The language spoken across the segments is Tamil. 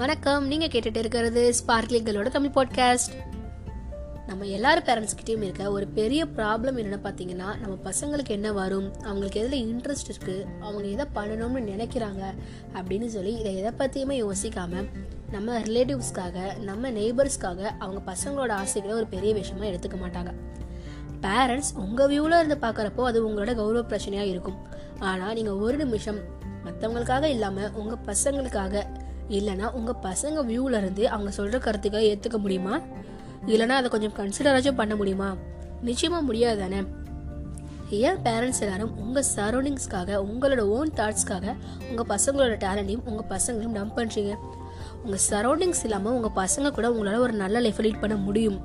வணக்கம். நீங்கள் கேட்டுட்டு இருக்கிறது ஸ்பார்க்லிங்களோட தமிழ் பாட்காஸ்ட் நம்ம எல்லாரும் பேரண்ட்ஸ்கிட்டையும் இருக்க ஒரு பெரிய ப்ராப்ளம் என்னென்னு பார்த்தீங்கன்னா நம்ம பசங்களுக்கு என்ன வரும்? அவங்களுக்கு எதில் இன்ட்ரெஸ்ட் இருக்குது அவங்க எதை பண்ணணும்னு நினைக்கிறாங்க? அப்படின்னு சொல்லி இதை எதை பற்றியுமே யோசிக்காமல் நம்ம ரிலேட்டிவ்ஸ்க்காக நம்ம நெய்பர்ஸ்க்காக அவங்க பசங்களோட ஆசைகளை ஒரு பெரிய விஷயமா எடுத்துக்க மாட்டாங்க. பேரண்ட்ஸ் உங்கள் வியூவில் இருந்து பார்க்குறப்போ அது உங்களோட கௌரவ பிரச்சனையாக இருக்கும். ஆனால் நீங்கள் ஒரு நிமிஷம் மற்றவங்களுக்காக இல்லாமல் உங்கள் பசங்களுக்காக இல்லைனா உங்கள் பசங்க வியூவிலேருந்து அவங்க சொல்கிற கருத்துக்களை ஏற்றுக்க முடியுமா? இல்லைனா அதை கொஞ்சம் கன்சிடராச்சும் பண்ண முடியுமா? நிச்சயமாக முடியாது தானே? ஏன் பேரண்ட்ஸ் எல்லாரும் உங்கள் சரௌண்டிங்ஸ்க்காக உங்களோட ஓன் தாட்ஸ்க்காக உங்கள் பசங்களோட டேலண்டையும் உங்கள் பசங்களையும் டம்ப் பண்ணுறீங்க உங்கள் சரௌண்டிங்ஸ் இல்லாமல் உங்கள் பசங்க கூட உங்களால் ஒரு நல்ல லைஃப் லீட் பண்ண முடியும்.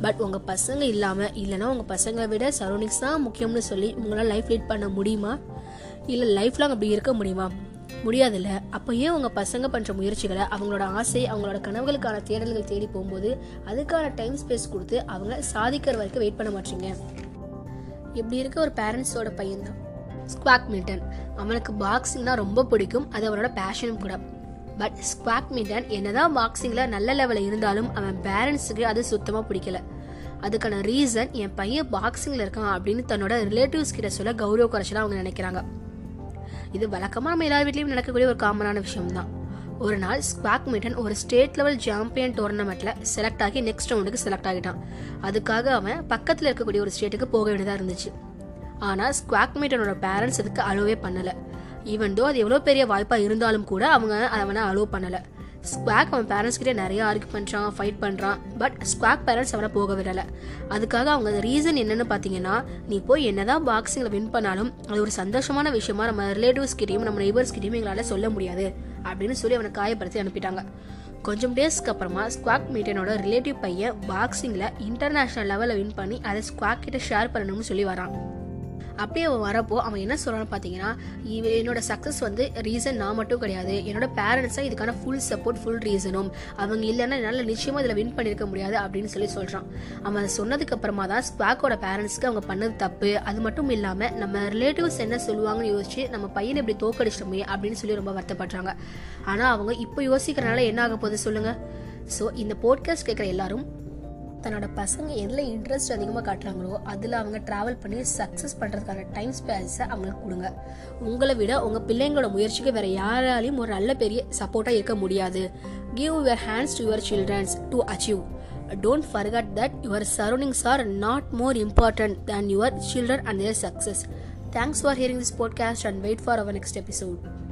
பட் உங்கள் பசங்க இல்லாமல் இல்லைனா உங்கள் பசங்களை விட சரௌண்டிங்ஸ் தான் முக்கியம்னு சொல்லி உங்களால் லைஃப் லீட் பண்ண முடியுமா? இல்லை லைஃப் லாங் அப்படி இருக்க முடியுமா? முடியாதுல்ல. அப்போ ஏன் உங்கள் பசங்க பண்ணுற முயற்சிகளை அவங்களோட ஆசை அவங்களோட கனவுகளுக்கான தேடல்கள் தேடி போகும்போது அதுக்கான டைம் ஸ்பேஸ் கொடுத்து அவங்க சாதிக்கிற வரைக்கும் வெயிட் பண்ண மாட்டீங்க? இப்படி இருக்க? ஒரு பேரண்ட்ஸோட பையன்தான். ஸ்குவாக் மில்டன் அவனுக்கு பாக்ஸிங்னா ரொம்ப பிடிக்கும். அது அவனோட பேஷனும் கூட. பட் ஸ்குவாக் மில்டன் என்னதான் பாக்ஸிங்கில் நல்ல லெவலில் இருந்தாலும் அவன் பேரண்ட்ஸுக்கு அது சுத்தமாக பிடிக்கல. அதுக்கான ரீசன் என் பையன் பாக்ஸிங்கில் இருக்கான் அப்படின்னு தன்னோட ரிலேட்டிவ்ஸ் கிட்ட சொல்ல கௌரவ குறைச்சலாம் அவங்க நினைக்கிறாங்க. இது வழக்கமாக நம்ம எல்லா வீட்லேயும் நடக்கக்கூடிய ஒரு காமனான விஷயம் தான் ஒரு நாள் ஸ்குவாக் மீட்டன் ஒரு ஸ்டேட் லெவல் சாம்பியன் டோர்னமெண்ட்டில் செலக்ட் ஆகி நெக்ஸ்ட் ரவுண்டுக்கு செலக்ட் ஆகிட்டான். அதுக்காக அவன் பக்கத்தில் இருக்கக்கூடிய ஒரு ஸ்டேட்டுக்கு போக வேண்டியதாக இருந்துச்சு. ஆனால் ஸ்குவாக் மீட்டனோட பேரண்ட்ஸ் இதுக்கு அலோவே பண்ணலை. ஈவன் தோ அது எவ்வளோ பெரிய வாய்ப்பாக இருந்தாலும் கூட அவங்க அவனை அலோவ் பண்ணலை. ஸ்குவாக் அவன் பேரண்ட்ஸ் கிட்டே நிறைய ஆர்கியூ பண்ணுறான் ஃபைட் பண்ணுறான் பட் ஸ்குவாக் பேரண்ட்ஸ் அவனை போக விடலை. அதுக்காக அவங்க ரீசன் என்னன்னு பார்த்தீங்கன்னா நீ போய் என்னதான் பாக்ஸிங்கில் வின் பண்ணாலும் அது ஒரு சந்தோஷமான விஷயமா நம்ம ரிலேட்டிவ்ஸ்கிட்டையும் நம்ம நெய்பர்ஸ் கிட்டேயும் எங்களால் சொல்ல முடியாது அப்படின்னு சொல்லி அவனை காயப்படுத்தி அனுப்பிட்டாங்க. கொஞ்சம் டேஸ்க்கு அப்புறமா ஸ்குவாக் மீட்டனோட ரிலேட்டிவ் பையன் பாக்ஸிங்கில் இன்டர்நேஷ்னல் லெவலில் வின் பண்ணி அதை ஸ்குவாக் கிட்ட ஷேர் பண்ணணும்னு சொல்லி வரான். அப்படியே அவன் வரப்போ அவன் என்ன சொல்கிறான்னு பார்த்தீங்கன்னா இவ என்னோட சக்ஸஸ் வந்து ரீசன் நான் மட்டும் கிடையாது. என்னோட பேரண்ட்ஸாக இதுக்கான ஃபுல் சப்போர்ட் ஃபுல் ரீசனும் அவங்க இல்லைன்னா என்னால் நிச்சயமாக இதில் வின் பண்ணியிருக்க முடியாது அப்படின்னு சொல்லி சொல்கிறான் அவன் சொன்னதுக்கு அப்புறமா தான் ஸ்குவாக்கோட பேரண்ட்ஸ்க்கு அவங்க பண்ணது தப்பு. அது மட்டும் இல்லாமல் நம்ம ரிலேட்டிவ்ஸ் என்ன சொல்லுவாங்கன்னு யோசிச்சு நம்ம பையனை இப்படி தோக்கடிச்சிட்டோமே அப்படின்னு சொல்லி ரொம்ப வருத்தப்படுறாங்க. ஆனால் அவங்க இப்போ யோசிக்கிறனால என்ன ஆக போகுது சொல்லுங்கள் ஸோ இந்த போட்காஸ்ட் கேட்குற எல்லாரும் தன்னோட பசங்க எதில் இன்ட்ரெஸ்ட் அதிகமாக காட்டுறாங்களோ அதில் அவங்க ட்ராவல் பண்ணி சக்ஸஸ் பண்ணுறதுக்கான டைம் ஸ்பேஸை அவங்களுக்கு கொடுங்க. உங்களை விட உங்கள் பிள்ளைங்களோட முயற்சிக்கு வேறு யாராலையும் ஒரு நல்ல பெரிய சப்போர்ட்டாக இருக்க முடியாது. Give your hands to your childrens to achieve don't forget that your surroundings are not more important than your children and their success thanks for hearing this podcast and wait for our next episode